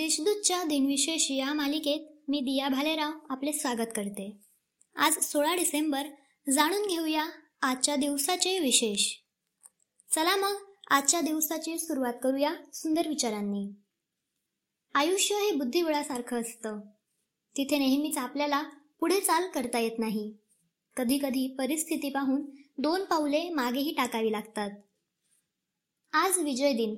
देशदूतच्या दिनविशेष या मालिकेत मी दिया भालेराव आपले स्वागत करते. आज सोळा डिसेंबर जाणून घेऊया आजच्या दिवसाचे विशेष. चला मग आजच्या दिवसाची सुरुवात करूया सुंदर विचारांनी. आयुष्य हे बुद्धिबळासारखं असतं. तिथे नेहमीच आपल्याला पुढे चाल करता येत नाही. कधी कधी परिस्थिती पाहून दोन पावले मागेही टाकावी लागतात. आज विजय दिन.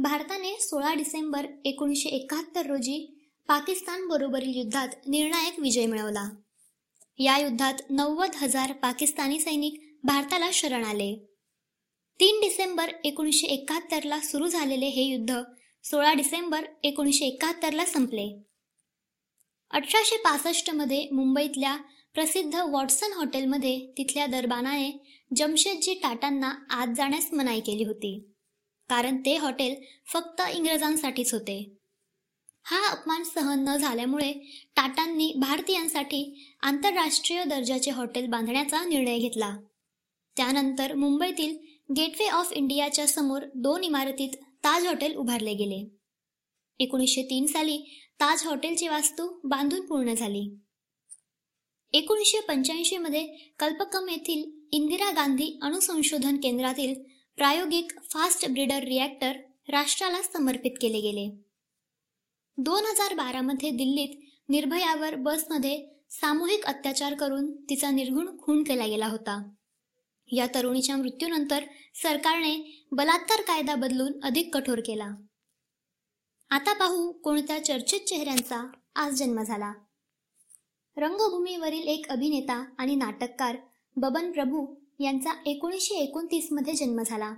भारताने सोळा डिसेंबर एकोणीसशे एकाहत्तर रोजी पाकिस्तान बरोबरील युद्धात निर्णायक विजय मिळवला. या युद्धात नव्वद हजार पाकिस्तानी सैनिक भारताला शरण आले. तीन डिसेंबर एकोणीसशे एकाहत्तरला सुरू झालेले हे युद्ध सोळा डिसेंबर एकोणीसशे एकाहत्तरला संपले. अठराशे पासष्टमध्ये मुंबईतल्या प्रसिद्ध वॉटसन हॉटेलमध्ये तिथल्या दरबानाने जमशेदजी टाटांना आत जाण्यास मनाई केली होती. कारण ते हॉटेल फक्त इंग्रजांसाठीच होते. हा अपमान सहन न झाल्यामुळे टाटांनी भारतीयांसाठी आंतरराष्ट्रीय दर्जाचे हॉटेल बांधण्याचा निर्णय घेतला. त्यानंतर मुंबईतील गेटवे ऑफ इंडियाच्या समोर दोन इमारतीत ताज हॉटेल उभारले गेले. एकोणीसशे तीन साली ताज हॉटेलची वास्तू बांधून पूर्ण झाली. एकोणीसशे पंच्याऐंशी मध्ये कल्पकम येथील इंदिरा गांधी अणुसंशोधन केंद्रातील प्रायोगिक फास्ट ब्रिडर रिॲक्टर राष्ट्राला समर्पित केले गेले. दोन हजार बारामध्ये दिल्लीत निर्भयावर बसमध्ये सामूहिक अत्याचार करून तिचा निर्घुण खून केला गेला होता. या तरुणीच्या मृत्यूनंतर सरकारने बलात्कार कायदा बदलून अधिक कठोर केला. आता पाहू कोणत्या चर्चित चेहऱ्यांचा आज जन्म झाला. रंगभूमीवरील एक अभिनेता आणि नाटककार बबन प्रभू यांचा एकोणीसशे एकोणतीसमध्ये जन्म झाला.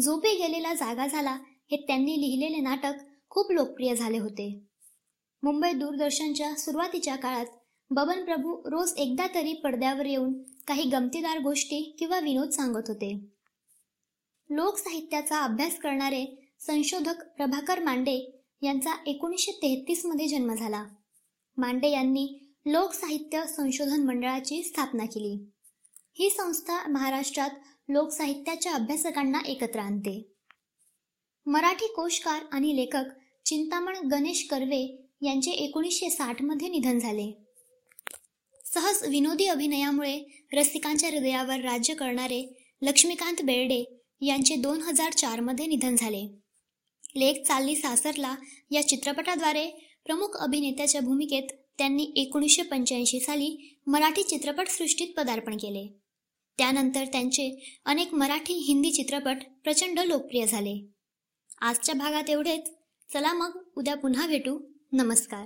झोपे गेलेला जागा झाला हे त्यांनी लिहिलेले नाटक खूप लोकप्रिय झाले होते. मुंबई दूरदर्शनच्या सुरुवातीच्या काळात बबन प्रभू रोज एकदा तरी पडद्यावर येऊन काही गमतीदार गोष्टी किंवा विनोद सांगत होते. लोकसाहित्याचा अभ्यास करणारे संशोधक प्रभाकर मांडे यांचा एकोणीसशे तेहतीसमध्ये जन्म झाला. मांडे यांनी लोकसाहित्य संशोधन मंडळाची स्थापना केली. ही संस्था महाराष्ट्रात लोकसाहित्याच्या अभ्यासकांना एकत्र आणते. मराठी कोशकार आणि लेखक चिंतामण गणेश कर्वे यांचे एकोणीसशे साठमध्ये निधन झाले. सहज विनोदी अभिनयामुळे रसिकांच्या हृदयावर राज्य करणारे लक्ष्मीकांत बेर्डे यांचे दोन हजार चारमध्ये निधन झाले. लेख चालली सासरला या चित्रपटाद्वारे प्रमुख अभिनेत्याच्या भूमिकेत त्यांनी एकोणीसशे पंच्याऐंशी साली मराठी चित्रपटसृष्टीत पदार्पण केले. त्यानंतर त्यांचे अनेक मराठी हिंदी चित्रपट प्रचंड लोकप्रिय झाले. आजच्या भागात एवढेच. चला मग उद्या पुन्हा भेटू. नमस्कार.